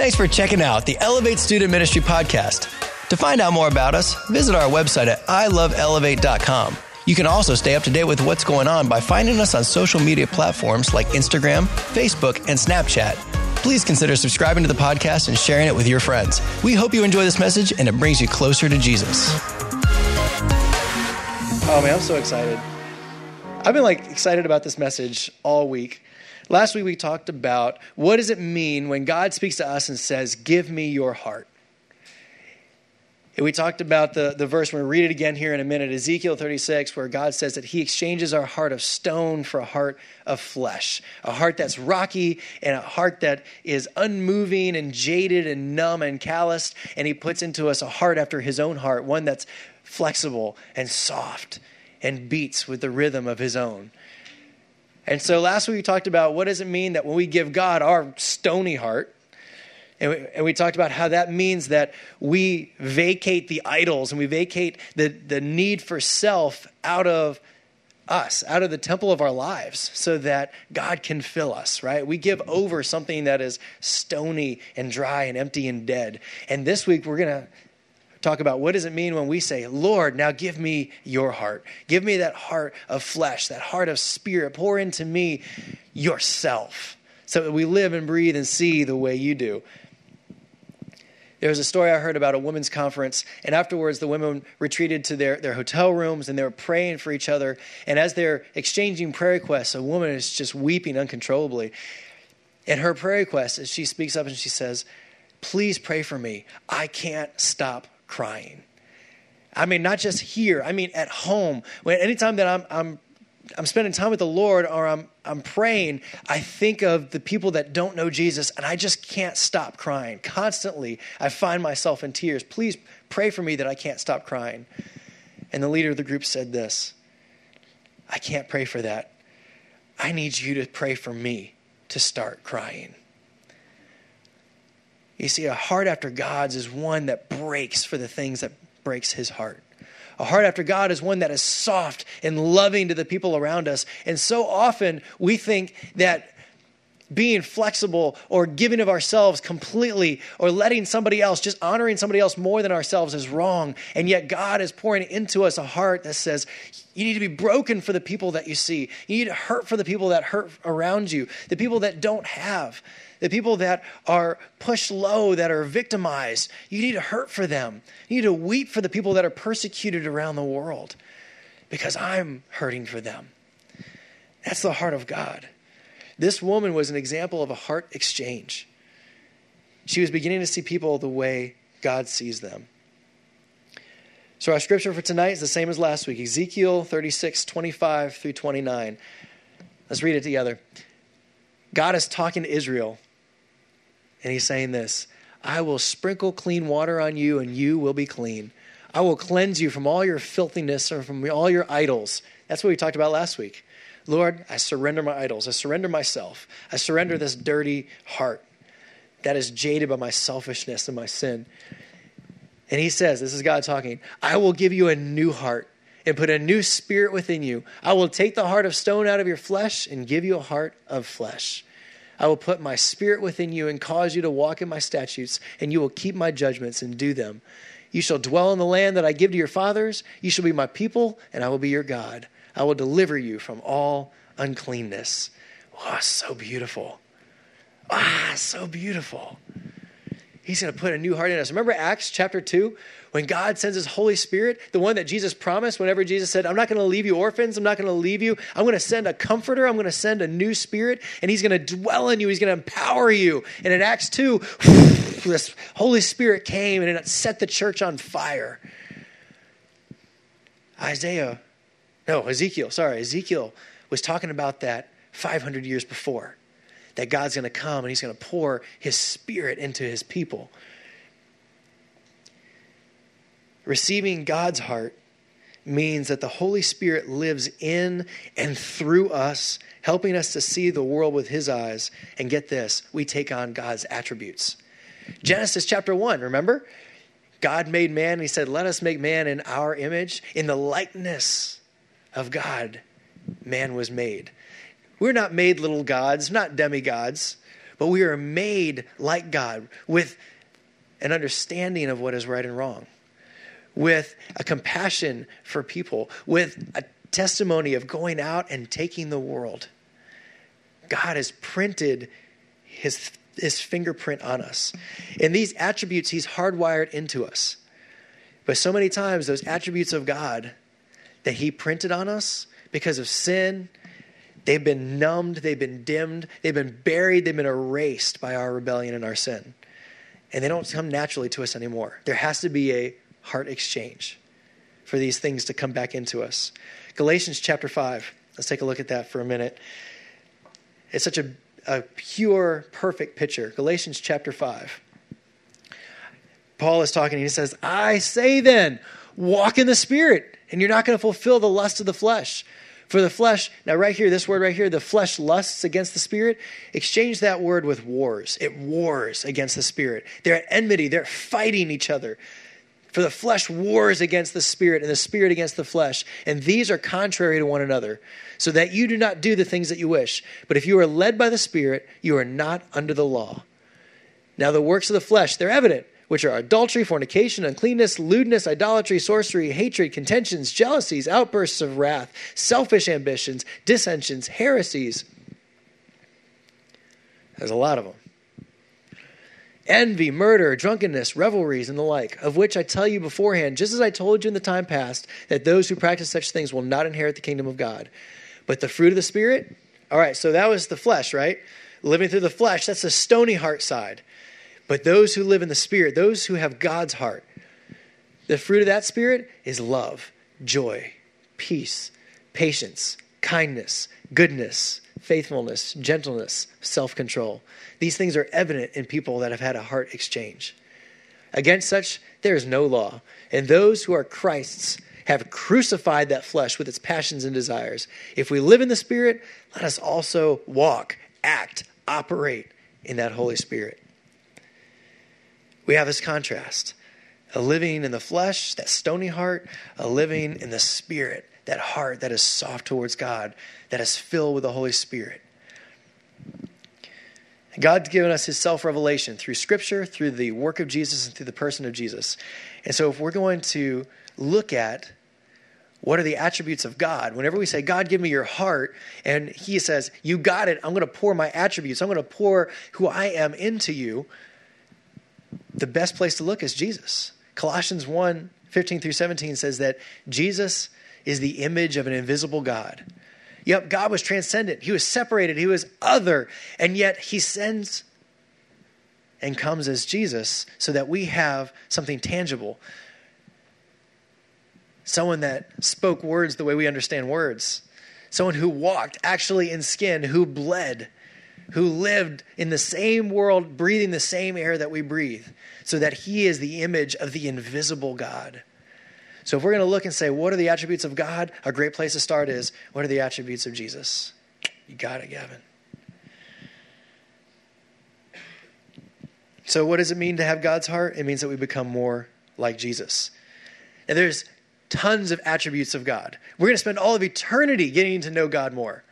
Thanks for checking out the Elevate Student Ministry podcast. To find out more about us, visit our website at iloveelevate.com. You can also stay up to date with what's going on by finding us on social media platforms like Instagram, Facebook, and Snapchat. Please consider subscribing to the podcast and sharing it with your friends. We hope you enjoy this message and it brings you closer to Jesus. Oh man, I'm so excited. I've been like excited about this message all week. Last week we talked about what does it mean when God speaks to us and says, "Give me your heart." And we talked about the, the verse, we're going to read it again here in a minute, Ezekiel 36, where God says that He exchanges our heart of stone for a heart of flesh, a heart that's rocky and a heart that is unmoving and jaded and numb and calloused. And He puts into us a heart after His own heart, one that's flexible and soft and beats with the rhythm of His own. And so last week we talked about what does it mean that when we give God our stony heart, and we, and we, talked about how that means that we vacate the idols and we vacate the, the need for self out of us, out of the temple of our lives, so that God can fill us, right? We give over something that is stony and dry and empty and dead. And this week we're going to talk about what does it mean when we say, Lord, now give me your heart. Give me that heart of flesh, that heart of spirit. Pour into me yourself so that we live and breathe and see the way you do. There was a story I heard about a women's conference, and afterwards the women retreated to their, their hotel rooms and they were praying for each other. And as they're exchanging prayer requests, a woman is just weeping uncontrollably. And her prayer request is she speaks up and she says, Please pray for me. I can't stop crying. I mean, not just here, I mean at home. When anytime that I'm, I'm I'm spending time with the Lord or I'm, I'm praying, I think of the people that don't know Jesus and I just can't stop crying. Constantly, I find myself in tears. Please pray for me that I can't stop crying. And the leader of the group said this I can't pray for that. I need you to pray for me to start crying. You see, a heart after God's is one that breaks for the things that breaks his heart. A heart after God is one that is soft and loving to the people around us. And so often we think that being flexible or giving of ourselves completely or letting somebody else, just honoring somebody else more than ourselves is wrong. And yet God is pouring into us a heart that says, you need to be broken for the people that you see. You need to hurt for the people that hurt around you, the people that don't have the people that are pushed low, that are victimized. You need to hurt for them. You need to weep for the people that are persecuted around the world because I'm hurting for them. That's the heart of God. This woman was an example of a heart exchange. She was beginning to see people the way God sees them. So, our scripture for tonight is the same as last week Ezekiel 36, 25 through 29. Let's read it together. God is talking to Israel and he's saying this I will sprinkle clean water on you, and you will be clean. I will cleanse you from all your filthiness and from all your idols. That's what we talked about last week. Lord, I surrender my idols. I surrender myself. I surrender this dirty heart that is jaded by my selfishness and my sin. And he says, This is God talking, I will give you a new heart and put a new spirit within you. I will take the heart of stone out of your flesh and give you a heart of flesh. I will put my spirit within you and cause you to walk in my statutes, and you will keep my judgments and do them. You shall dwell in the land that I give to your fathers. You shall be my people, and I will be your God. I will deliver you from all uncleanness. Oh, so beautiful. Ah, so beautiful. He's going to put a new heart in us. Remember Acts chapter 2? When God sends his Holy Spirit, the one that Jesus promised, whenever Jesus said, I'm not going to leave you orphans, I'm not going to leave you, I'm going to send a comforter, I'm going to send a new spirit, and he's going to dwell in you, he's going to empower you. And in Acts 2, this Holy Spirit came and it set the church on fire. Isaiah, no, Ezekiel, sorry, Ezekiel was talking about that 500 years before that God's going to come and he's going to pour his spirit into his people. Receiving God's heart means that the Holy Spirit lives in and through us, helping us to see the world with his eyes. And get this, we take on God's attributes. Genesis chapter 1, remember? God made man, and he said, Let us make man in our image. In the likeness of God, man was made. We're not made little gods, not demigods, but we are made like God with an understanding of what is right and wrong, with a compassion for people, with a testimony of going out and taking the world. God has printed his, his fingerprint on us. And these attributes he's hardwired into us. But so many times, those attributes of God that he printed on us because of sin, they've been numbed, they've been dimmed, they've been buried, they've been erased by our rebellion and our sin. And they don't come naturally to us anymore. There has to be a heart exchange for these things to come back into us. Galatians chapter 5. Let's take a look at that for a minute. It's such a, a pure, perfect picture. Galatians chapter 5. Paul is talking and he says, I say then, walk in the Spirit, and you're not going to fulfill the lust of the flesh. For the flesh, now right here, this word right here, the flesh lusts against the spirit. Exchange that word with wars. It wars against the spirit. They're at enmity, they're fighting each other. For the flesh wars against the spirit, and the spirit against the flesh. And these are contrary to one another, so that you do not do the things that you wish. But if you are led by the spirit, you are not under the law. Now, the works of the flesh, they're evident, which are adultery, fornication, uncleanness, lewdness, idolatry, sorcery, hatred, contentions, jealousies, outbursts of wrath, selfish ambitions, dissensions, heresies. There's a lot of them envy, murder, drunkenness, revelries, and the like, of which I tell you beforehand, just as I told you in the time past, that those who practice such things will not inherit the kingdom of God. But the fruit of the Spirit, all right, so that was the flesh, right? Living through the flesh, that's the stony heart side. But those who live in the Spirit, those who have God's heart, the fruit of that Spirit is love, joy, peace, patience, kindness, goodness, faithfulness, gentleness, self control. These things are evident in people that have had a heart exchange. Against such, there is no law. And those who are Christ's have crucified that flesh with its passions and desires. If we live in the Spirit, let us also walk, act, operate in that Holy Spirit. We have this contrast a living in the flesh, that stony heart, a living in the Spirit, that heart that is soft towards God, that is filled with the Holy Spirit. God's given us his self revelation through scripture, through the work of Jesus, and through the person of Jesus. And so, if we're going to look at what are the attributes of God, whenever we say, God, give me your heart, and he says, You got it, I'm going to pour my attributes, I'm going to pour who I am into you, the best place to look is Jesus. Colossians 1 15 through 17 says that Jesus is the image of an invisible God. Yep, God was transcendent. He was separated. He was other. And yet he sends and comes as Jesus so that we have something tangible. Someone that spoke words the way we understand words. Someone who walked actually in skin, who bled, who lived in the same world, breathing the same air that we breathe, so that he is the image of the invisible God. So if we're going to look and say, what are the attributes of God? A great place to start is, what are the attributes of Jesus? You got it, Gavin. So, what does it mean to have God's heart? It means that we become more like Jesus. And there's tons of attributes of God. We're going to spend all of eternity getting to know God more.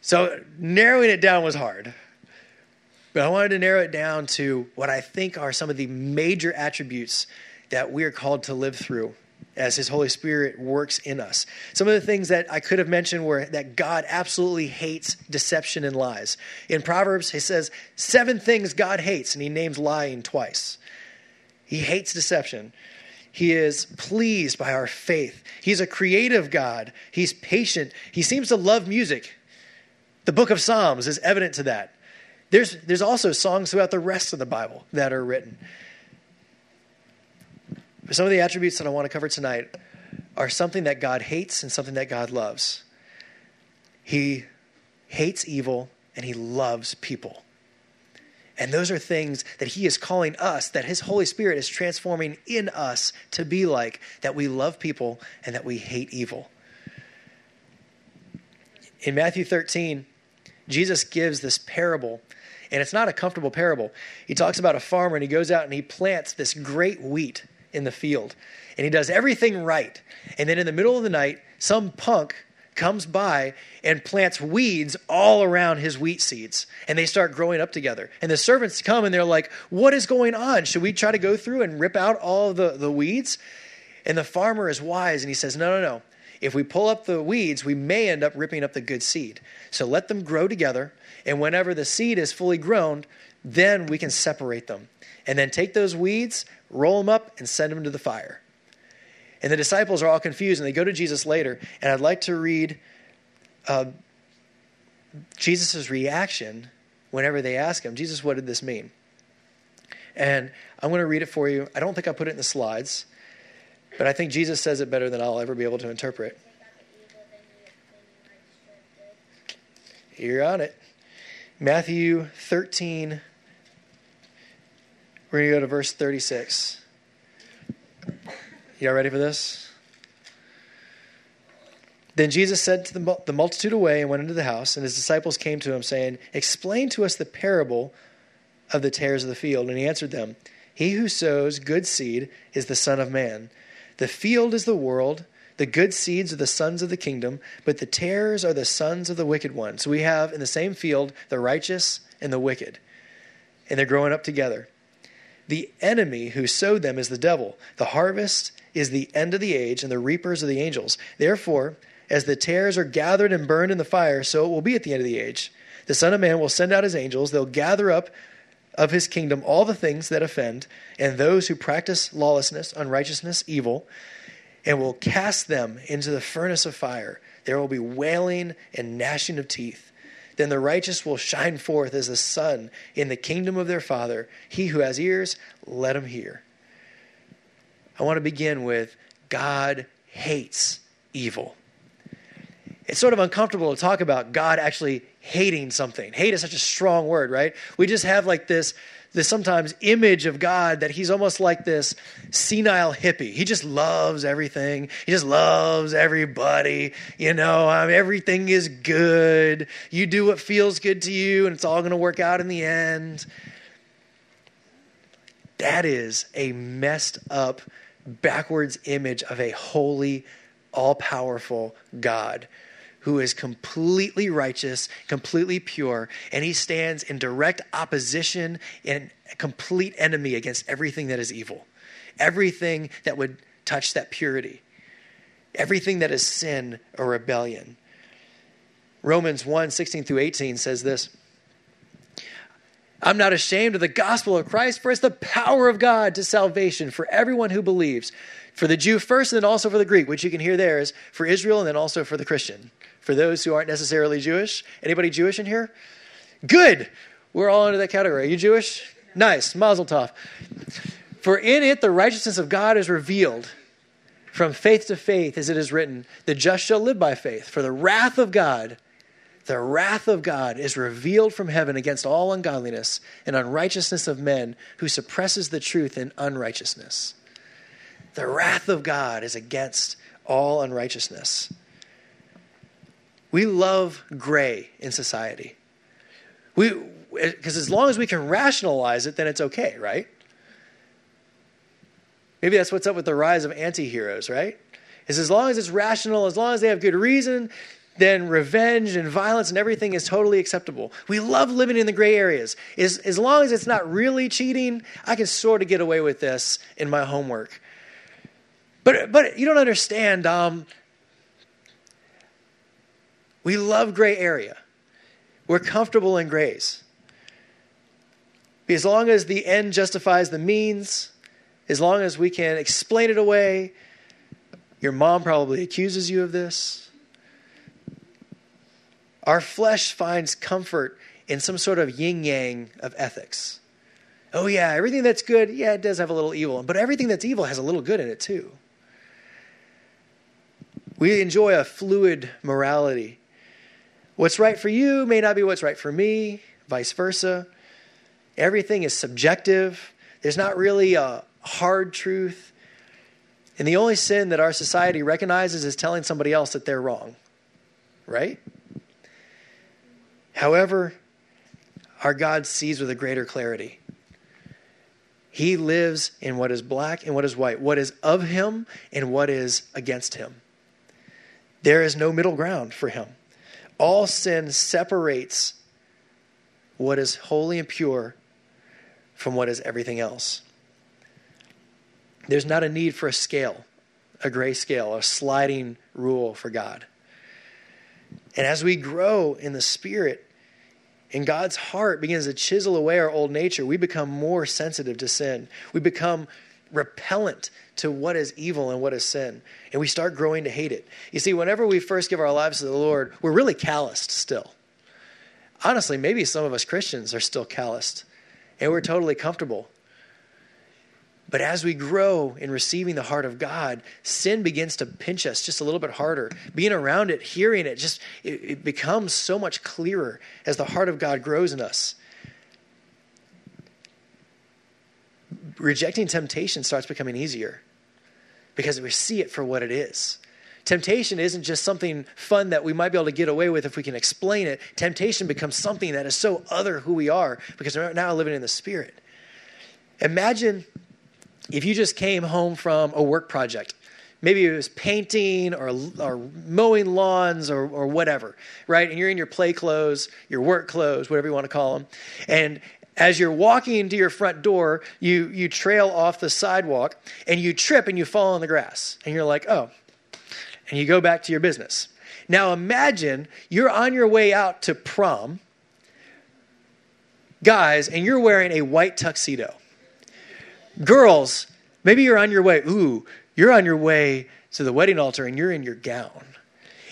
So, narrowing it down was hard. But I wanted to narrow it down to what I think are some of the major attributes that we are called to live through as his holy spirit works in us. Some of the things that i could have mentioned were that god absolutely hates deception and lies. In proverbs he says seven things god hates and he names lying twice. He hates deception. He is pleased by our faith. He's a creative god. He's patient. He seems to love music. The book of psalms is evident to that. There's, there's also songs throughout the rest of the bible that are written some of the attributes that I want to cover tonight are something that God hates and something that God loves. He hates evil and he loves people. And those are things that he is calling us, that his Holy Spirit is transforming in us to be like, that we love people and that we hate evil. In Matthew 13, Jesus gives this parable, and it's not a comfortable parable. He talks about a farmer and he goes out and he plants this great wheat in the field. And he does everything right. And then in the middle of the night, some punk comes by and plants weeds all around his wheat seeds, and they start growing up together. And the servants come and they're like, What is going on? Should we try to go through and rip out all the, the weeds? And the farmer is wise and he says, No, no, no. If we pull up the weeds, we may end up ripping up the good seed. So let them grow together, and whenever the seed is fully grown, then we can separate them. And then take those weeds, roll them up, and send them to the fire. And the disciples are all confused, and they go to Jesus later. And I'd like to read uh, Jesus' reaction whenever they ask him, Jesus, what did this mean? And I'm going to read it for you. I don't think I put it in the slides, but I think Jesus says it better than I'll ever be able to interpret. You're on it. Matthew 13. We're going to go to verse 36. Y'all ready for this? Then Jesus said to the, the multitude away and went into the house, and his disciples came to him, saying, Explain to us the parable of the tares of the field. And he answered them, He who sows good seed is the Son of Man. The field is the world. The good seeds are the sons of the kingdom, but the tares are the sons of the wicked one. So we have in the same field the righteous and the wicked, and they're growing up together. The enemy who sowed them is the devil. The harvest is the end of the age, and the reapers are the angels. Therefore, as the tares are gathered and burned in the fire, so it will be at the end of the age. The Son of Man will send out his angels. They'll gather up of his kingdom all the things that offend, and those who practice lawlessness, unrighteousness, evil, and will cast them into the furnace of fire. There will be wailing and gnashing of teeth. Then the righteous will shine forth as the sun in the kingdom of their Father. He who has ears, let him hear. I want to begin with God hates evil. It's sort of uncomfortable to talk about God actually hating something. Hate is such a strong word, right? We just have like this this sometimes image of God that he's almost like this senile hippie. He just loves everything. He just loves everybody. You know, everything is good. You do what feels good to you, and it's all going to work out in the end. That is a messed up backwards image of a holy, all powerful God who is completely righteous, completely pure, and he stands in direct opposition and complete enemy against everything that is evil, everything that would touch that purity, everything that is sin or rebellion. Romans 1 16 through 18 says this. I'm not ashamed of the gospel of Christ, for it's the power of God to salvation for everyone who believes. For the Jew first, and then also for the Greek, which you can hear there is for Israel and then also for the Christian. For those who aren't necessarily Jewish. Anybody Jewish in here? Good. We're all under that category. Are you Jewish? Nice. Mazel tov. For in it the righteousness of God is revealed from faith to faith, as it is written, the just shall live by faith. For the wrath of God the wrath of God is revealed from heaven against all ungodliness and unrighteousness of men who suppresses the truth in unrighteousness. The wrath of God is against all unrighteousness. We love gray in society. We because as long as we can rationalize it, then it's okay, right? Maybe that's what's up with the rise of anti-heroes, right? Is as long as it's rational, as long as they have good reason, then revenge and violence and everything is totally acceptable. We love living in the gray areas. As, as long as it's not really cheating, I can sort of get away with this in my homework. But, but you don't understand. Um, we love gray area. We're comfortable in grays. As long as the end justifies the means, as long as we can explain it away, your mom probably accuses you of this. Our flesh finds comfort in some sort of yin yang of ethics. Oh, yeah, everything that's good, yeah, it does have a little evil, but everything that's evil has a little good in it too. We enjoy a fluid morality. What's right for you may not be what's right for me, vice versa. Everything is subjective. There's not really a hard truth. And the only sin that our society recognizes is telling somebody else that they're wrong, right? However, our God sees with a greater clarity. He lives in what is black and what is white, what is of him and what is against him. There is no middle ground for him. All sin separates what is holy and pure from what is everything else. There's not a need for a scale, a gray scale, a sliding rule for God. And as we grow in the Spirit, and God's heart begins to chisel away our old nature, we become more sensitive to sin. We become repellent to what is evil and what is sin. And we start growing to hate it. You see, whenever we first give our lives to the Lord, we're really calloused still. Honestly, maybe some of us Christians are still calloused and we're totally comfortable. But as we grow in receiving the heart of God, sin begins to pinch us just a little bit harder. Being around it, hearing it, just it, it becomes so much clearer as the heart of God grows in us. Rejecting temptation starts becoming easier because we see it for what it is. Temptation isn't just something fun that we might be able to get away with if we can explain it. Temptation becomes something that is so other who we are because we're now living in the Spirit. Imagine if you just came home from a work project. Maybe it was painting or, or mowing lawns or, or whatever, right? And you're in your play clothes, your work clothes, whatever you want to call them. And as you're walking into your front door, you, you trail off the sidewalk and you trip and you fall on the grass. And you're like, oh, and you go back to your business. Now imagine you're on your way out to prom, guys, and you're wearing a white tuxedo. Girls, maybe you're on your way, ooh, you're on your way to the wedding altar and you're in your gown.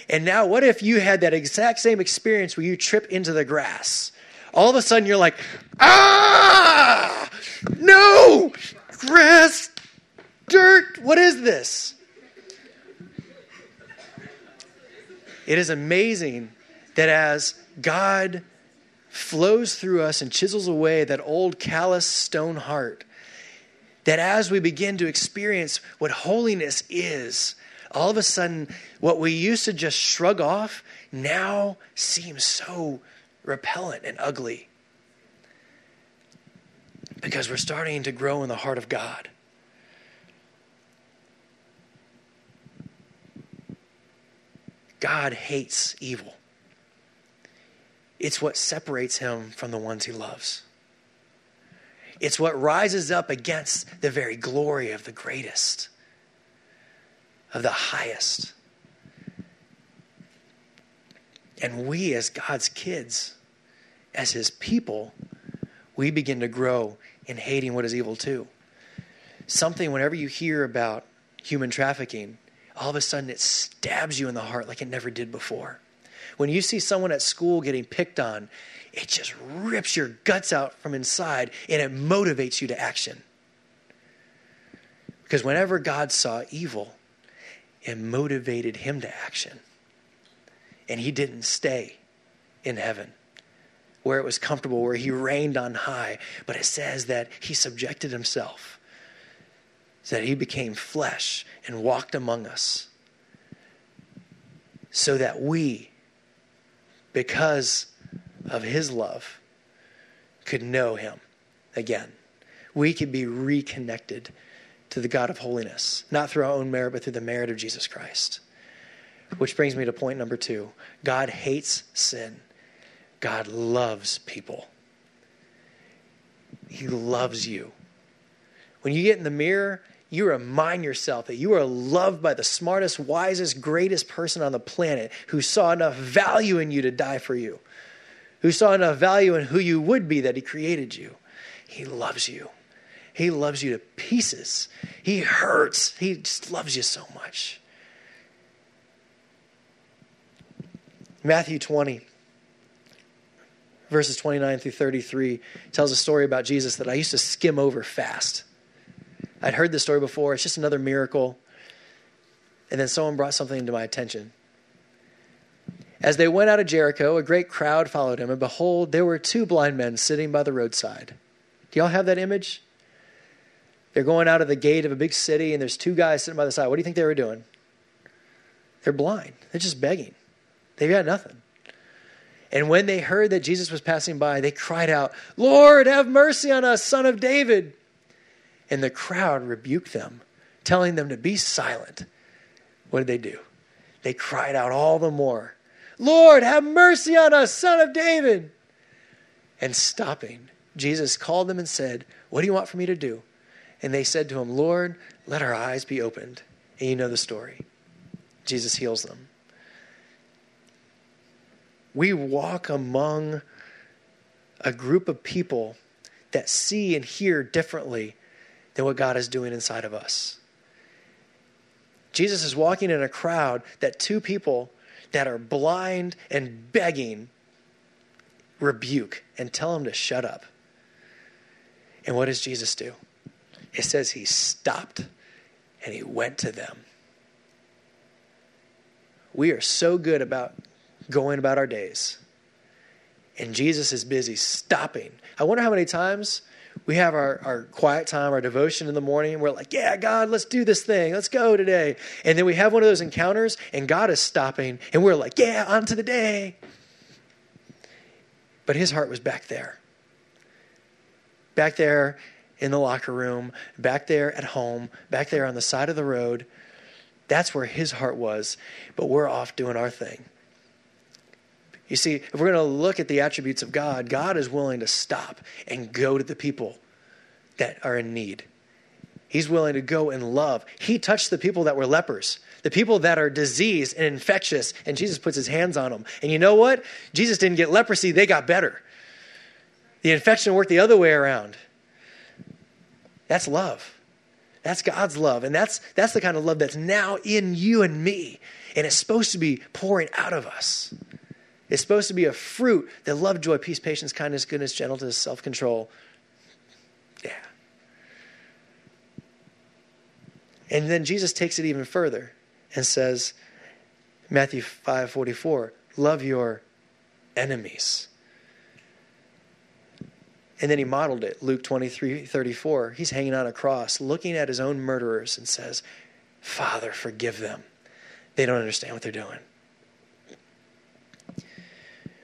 And now, what if you had that exact same experience where you trip into the grass? All of a sudden, you're like, ah, no, grass, dirt, what is this? It is amazing that as God flows through us and chisels away that old callous stone heart, that as we begin to experience what holiness is, all of a sudden, what we used to just shrug off now seems so repellent and ugly. Because we're starting to grow in the heart of God. God hates evil. It's what separates him from the ones he loves. It's what rises up against the very glory of the greatest, of the highest. And we, as God's kids, as his people, we begin to grow in hating what is evil too. Something, whenever you hear about human trafficking, all of a sudden it stabs you in the heart like it never did before. When you see someone at school getting picked on, it just rips your guts out from inside and it motivates you to action. Because whenever God saw evil, it motivated him to action. And he didn't stay in heaven where it was comfortable, where he reigned on high, but it says that he subjected himself so that he became flesh and walked among us so that we, because of his love, could know him again. We could be reconnected to the God of holiness, not through our own merit, but through the merit of Jesus Christ. Which brings me to point number two God hates sin, God loves people. He loves you. When you get in the mirror you remind yourself that you are loved by the smartest, wisest, greatest person on the planet who saw enough value in you to die for you, who saw enough value in who you would be that he created you. He loves you. He loves you to pieces. He hurts. He just loves you so much. Matthew 20, verses 29 through 33, tells a story about Jesus that I used to skim over fast. I'd heard this story before. It's just another miracle. And then someone brought something to my attention. As they went out of Jericho, a great crowd followed him, and behold, there were two blind men sitting by the roadside. Do y'all have that image? They're going out of the gate of a big city, and there's two guys sitting by the side. What do you think they were doing? They're blind. They're just begging. They've got nothing. And when they heard that Jesus was passing by, they cried out, Lord, have mercy on us, son of David. And the crowd rebuked them, telling them to be silent. What did they do? they cried out all the more, Lord, have mercy on us, son of David. And stopping, Jesus called them and said, What do you want for me to do? And they said to him, Lord, let our eyes be opened. And you know the story. Jesus heals them. We walk among a group of people that see and hear differently than what God is doing inside of us. Jesus is walking in a crowd that two people that are blind and begging rebuke and tell him to shut up. And what does Jesus do? It says he stopped and he went to them. We are so good about going about our days. And Jesus is busy stopping. I wonder how many times we have our, our quiet time, our devotion in the morning, and we're like, yeah, God, let's do this thing. Let's go today. And then we have one of those encounters, and God is stopping, and we're like, yeah, on to the day. But his heart was back there. Back there in the locker room, back there at home, back there on the side of the road. That's where his heart was. But we're off doing our thing. You see, if we're going to look at the attributes of God, God is willing to stop and go to the people that are in need. He's willing to go and love. He touched the people that were lepers, the people that are diseased and infectious, and Jesus puts his hands on them. And you know what? Jesus didn't get leprosy, they got better. The infection worked the other way around. That's love. That's God's love. And that's, that's the kind of love that's now in you and me. And it's supposed to be pouring out of us. It's supposed to be a fruit that love, joy, peace, patience, kindness, goodness, gentleness, self control. Yeah. And then Jesus takes it even further and says, Matthew 5 44, love your enemies. And then he modeled it, Luke 23 34. He's hanging on a cross, looking at his own murderers, and says, Father, forgive them. They don't understand what they're doing.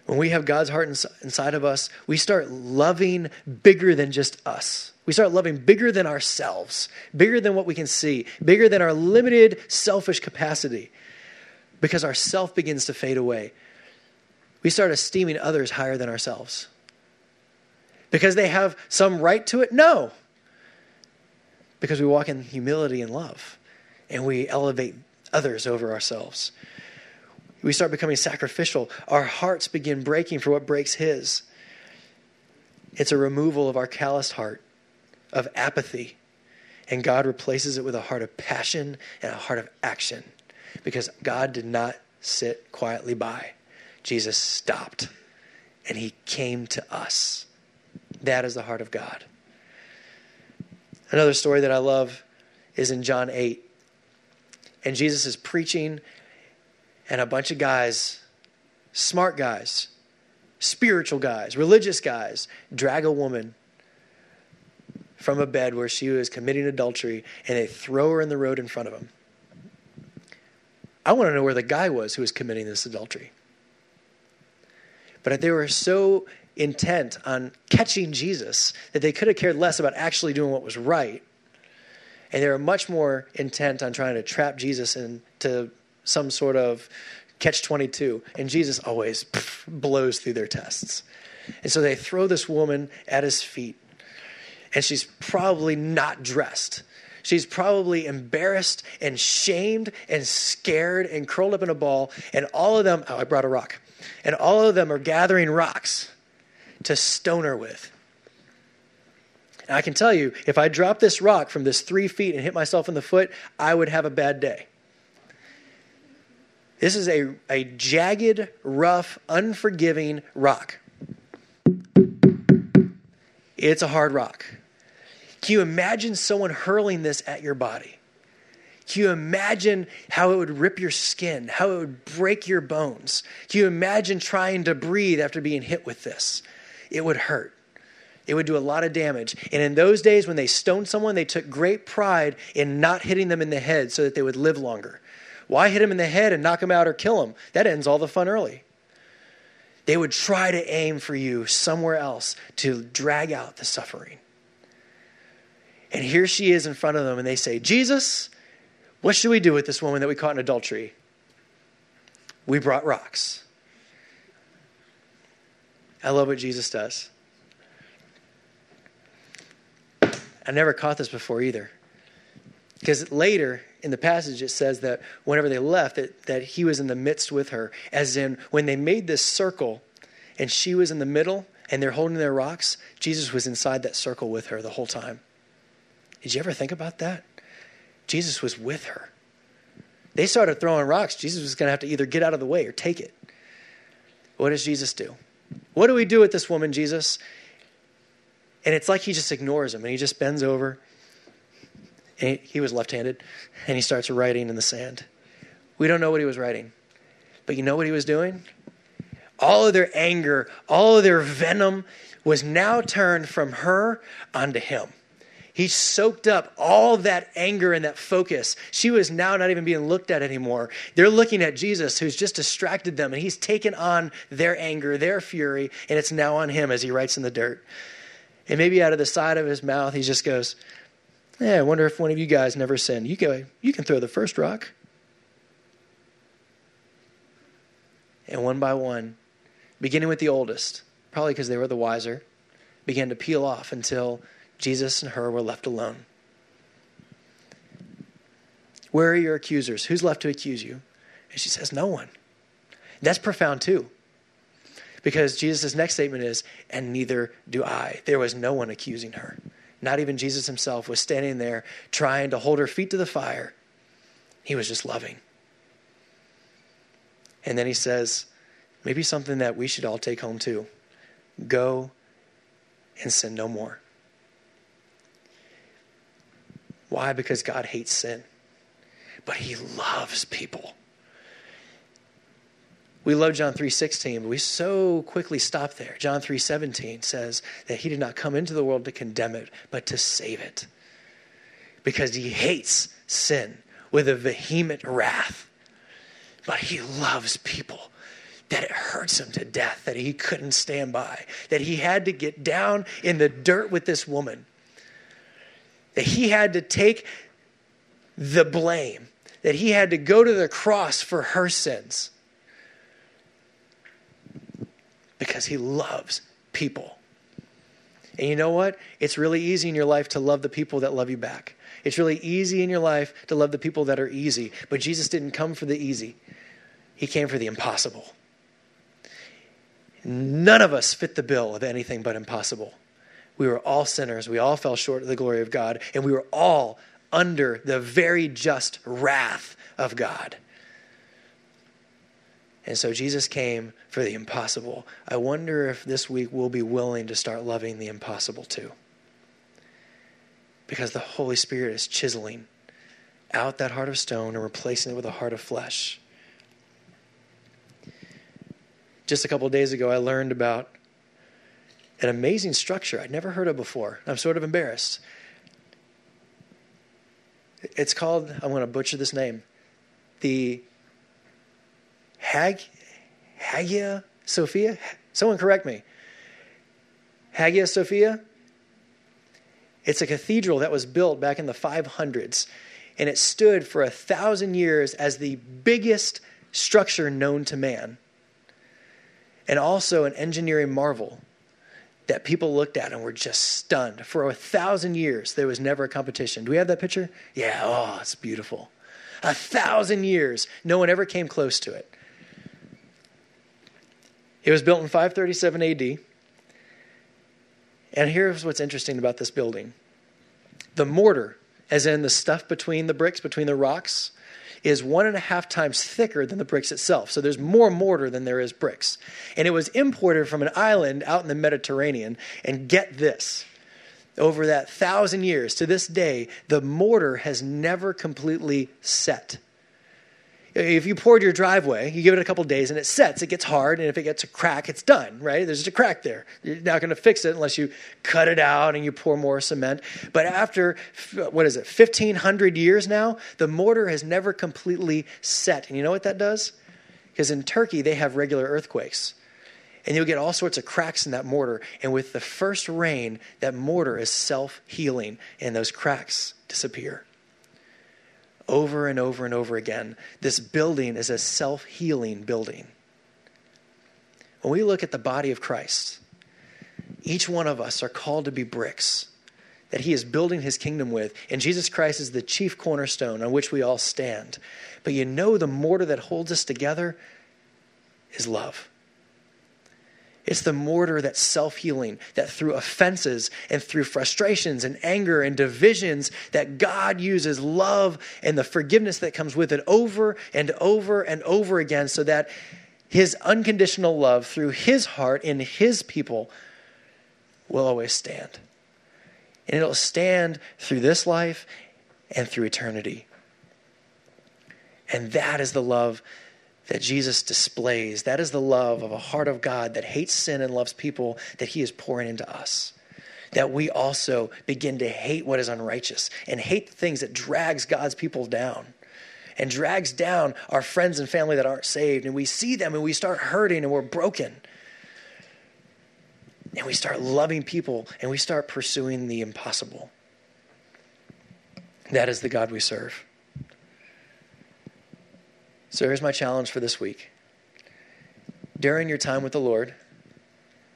When we have God's heart inside of us, we start loving bigger than just us. We start loving bigger than ourselves, bigger than what we can see, bigger than our limited selfish capacity, because our self begins to fade away. We start esteeming others higher than ourselves. Because they have some right to it? No. Because we walk in humility and love, and we elevate others over ourselves. We start becoming sacrificial. Our hearts begin breaking for what breaks His. It's a removal of our calloused heart, of apathy. And God replaces it with a heart of passion and a heart of action because God did not sit quietly by. Jesus stopped and He came to us. That is the heart of God. Another story that I love is in John 8. And Jesus is preaching and a bunch of guys, smart guys, spiritual guys, religious guys, drag a woman from a bed where she was committing adultery and they throw her in the road in front of them. I want to know where the guy was who was committing this adultery. But they were so intent on catching Jesus that they could have cared less about actually doing what was right. And they were much more intent on trying to trap Jesus into some sort of catch 22. And Jesus always pff, blows through their tests. And so they throw this woman at his feet. And she's probably not dressed. She's probably embarrassed and shamed and scared and curled up in a ball. And all of them, oh, I brought a rock. And all of them are gathering rocks to stone her with. And I can tell you, if I dropped this rock from this three feet and hit myself in the foot, I would have a bad day. This is a, a jagged, rough, unforgiving rock. It's a hard rock. Can you imagine someone hurling this at your body? Can you imagine how it would rip your skin, how it would break your bones? Can you imagine trying to breathe after being hit with this? It would hurt. It would do a lot of damage. And in those days, when they stoned someone, they took great pride in not hitting them in the head so that they would live longer. Why hit him in the head and knock him out or kill him? That ends all the fun early. They would try to aim for you somewhere else to drag out the suffering. And here she is in front of them, and they say, Jesus, what should we do with this woman that we caught in adultery? we brought rocks. I love what Jesus does. I never caught this before either. Because later in the passage it says that whenever they left, that, that he was in the midst with her. As in, when they made this circle and she was in the middle and they're holding their rocks, Jesus was inside that circle with her the whole time. Did you ever think about that? Jesus was with her. They started throwing rocks. Jesus was going to have to either get out of the way or take it. What does Jesus do? What do we do with this woman, Jesus? And it's like he just ignores him and he just bends over. And he was left handed and he starts writing in the sand. We don't know what he was writing, but you know what he was doing? All of their anger, all of their venom was now turned from her onto him. He soaked up all that anger and that focus. She was now not even being looked at anymore. They're looking at Jesus, who's just distracted them, and he's taken on their anger, their fury, and it's now on him as he writes in the dirt. And maybe out of the side of his mouth, he just goes, Yeah, I wonder if one of you guys never sinned. You, go, you can throw the first rock. And one by one, beginning with the oldest, probably because they were the wiser, began to peel off until Jesus and her were left alone. Where are your accusers? Who's left to accuse you? And she says, No one. That's profound too. Because Jesus' next statement is, And neither do I. There was no one accusing her. Not even Jesus himself was standing there trying to hold her feet to the fire. He was just loving. And then he says, maybe something that we should all take home too go and sin no more. Why? Because God hates sin. But he loves people. We love John 3:16, but we so quickly stop there. John 3:17 says that he did not come into the world to condemn it, but to save it. Because he hates sin with a vehement wrath. But he loves people that it hurts him to death that he couldn't stand by, that he had to get down in the dirt with this woman that he had to take the blame, that he had to go to the cross for her sins because he loves people. And you know what? It's really easy in your life to love the people that love you back. It's really easy in your life to love the people that are easy. But Jesus didn't come for the easy, He came for the impossible. None of us fit the bill of anything but impossible. We were all sinners. We all fell short of the glory of God, and we were all under the very just wrath of God. And so Jesus came for the impossible. I wonder if this week we'll be willing to start loving the impossible too. Because the Holy Spirit is chiseling out that heart of stone and replacing it with a heart of flesh. Just a couple days ago, I learned about an amazing structure I'd never heard of before. I'm sort of embarrassed. It's called, I'm going to butcher this name, the Hag, Hagia Sophia? Someone correct me. Hagia Sophia? It's a cathedral that was built back in the 500s, and it stood for a thousand years as the biggest structure known to man, and also an engineering marvel that people looked at and were just stunned. For a thousand years, there was never a competition. Do we have that picture? Yeah, oh, it's beautiful. A thousand years, no one ever came close to it. It was built in 537 AD. And here's what's interesting about this building the mortar, as in the stuff between the bricks, between the rocks, is one and a half times thicker than the bricks itself. So there's more mortar than there is bricks. And it was imported from an island out in the Mediterranean. And get this over that thousand years to this day, the mortar has never completely set. If you poured your driveway, you give it a couple days and it sets, it gets hard, and if it gets a crack, it's done, right? There's just a crack there. You're not going to fix it unless you cut it out and you pour more cement. But after, what is it, 1,500 years now, the mortar has never completely set. And you know what that does? Because in Turkey, they have regular earthquakes. And you'll get all sorts of cracks in that mortar. And with the first rain, that mortar is self healing, and those cracks disappear. Over and over and over again. This building is a self healing building. When we look at the body of Christ, each one of us are called to be bricks that he is building his kingdom with. And Jesus Christ is the chief cornerstone on which we all stand. But you know, the mortar that holds us together is love. It's the mortar that's self healing, that through offenses and through frustrations and anger and divisions, that God uses love and the forgiveness that comes with it over and over and over again, so that his unconditional love through his heart in his people will always stand. And it'll stand through this life and through eternity. And that is the love that Jesus displays. That is the love of a heart of God that hates sin and loves people that he is pouring into us. That we also begin to hate what is unrighteous and hate the things that drags God's people down and drags down our friends and family that aren't saved. And we see them and we start hurting and we're broken. And we start loving people and we start pursuing the impossible. That is the God we serve. So here's my challenge for this week. During your time with the Lord,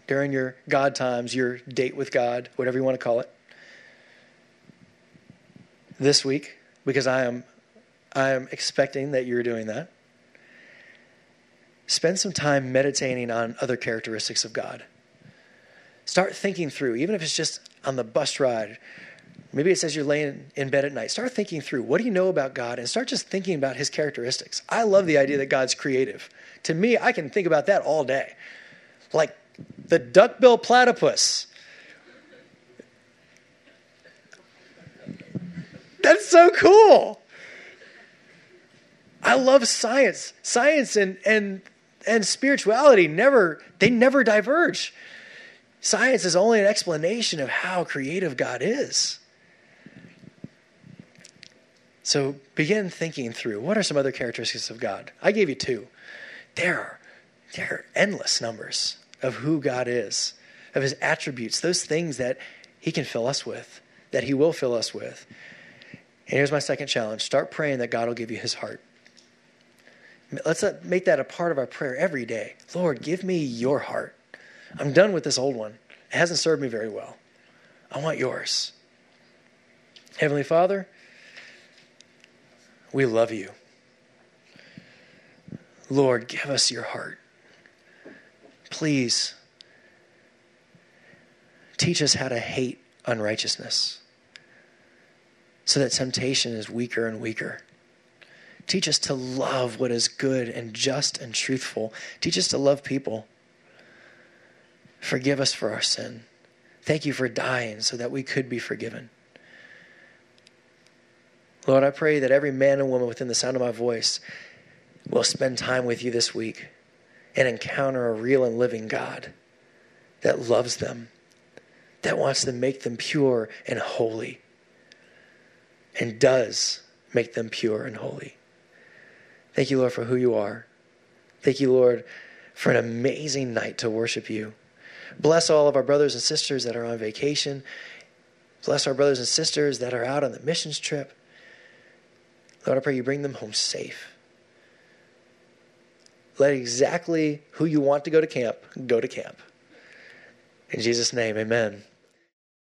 during your God times, your date with God, whatever you want to call it, this week, because I am I am expecting that you're doing that. Spend some time meditating on other characteristics of God. Start thinking through, even if it's just on the bus ride Maybe it says you're laying in bed at night. Start thinking through what do you know about God and start just thinking about his characteristics. I love the idea that God's creative. To me, I can think about that all day. Like the duckbill platypus. That's so cool. I love science. Science and, and, and spirituality never, they never diverge. Science is only an explanation of how creative God is. So begin thinking through what are some other characteristics of God? I gave you two. There are, there are endless numbers of who God is, of his attributes, those things that he can fill us with, that he will fill us with. And here's my second challenge start praying that God will give you his heart. Let's uh, make that a part of our prayer every day. Lord, give me your heart. I'm done with this old one. It hasn't served me very well. I want yours. Heavenly Father, we love you. Lord, give us your heart. Please teach us how to hate unrighteousness so that temptation is weaker and weaker. Teach us to love what is good and just and truthful. Teach us to love people. Forgive us for our sin. Thank you for dying so that we could be forgiven. Lord, I pray that every man and woman within the sound of my voice will spend time with you this week and encounter a real and living God that loves them, that wants to make them pure and holy, and does make them pure and holy. Thank you, Lord, for who you are. Thank you, Lord, for an amazing night to worship you. Bless all of our brothers and sisters that are on vacation. Bless our brothers and sisters that are out on the missions trip. Lord, I pray you bring them home safe. Let exactly who you want to go to camp go to camp. In Jesus' name, amen.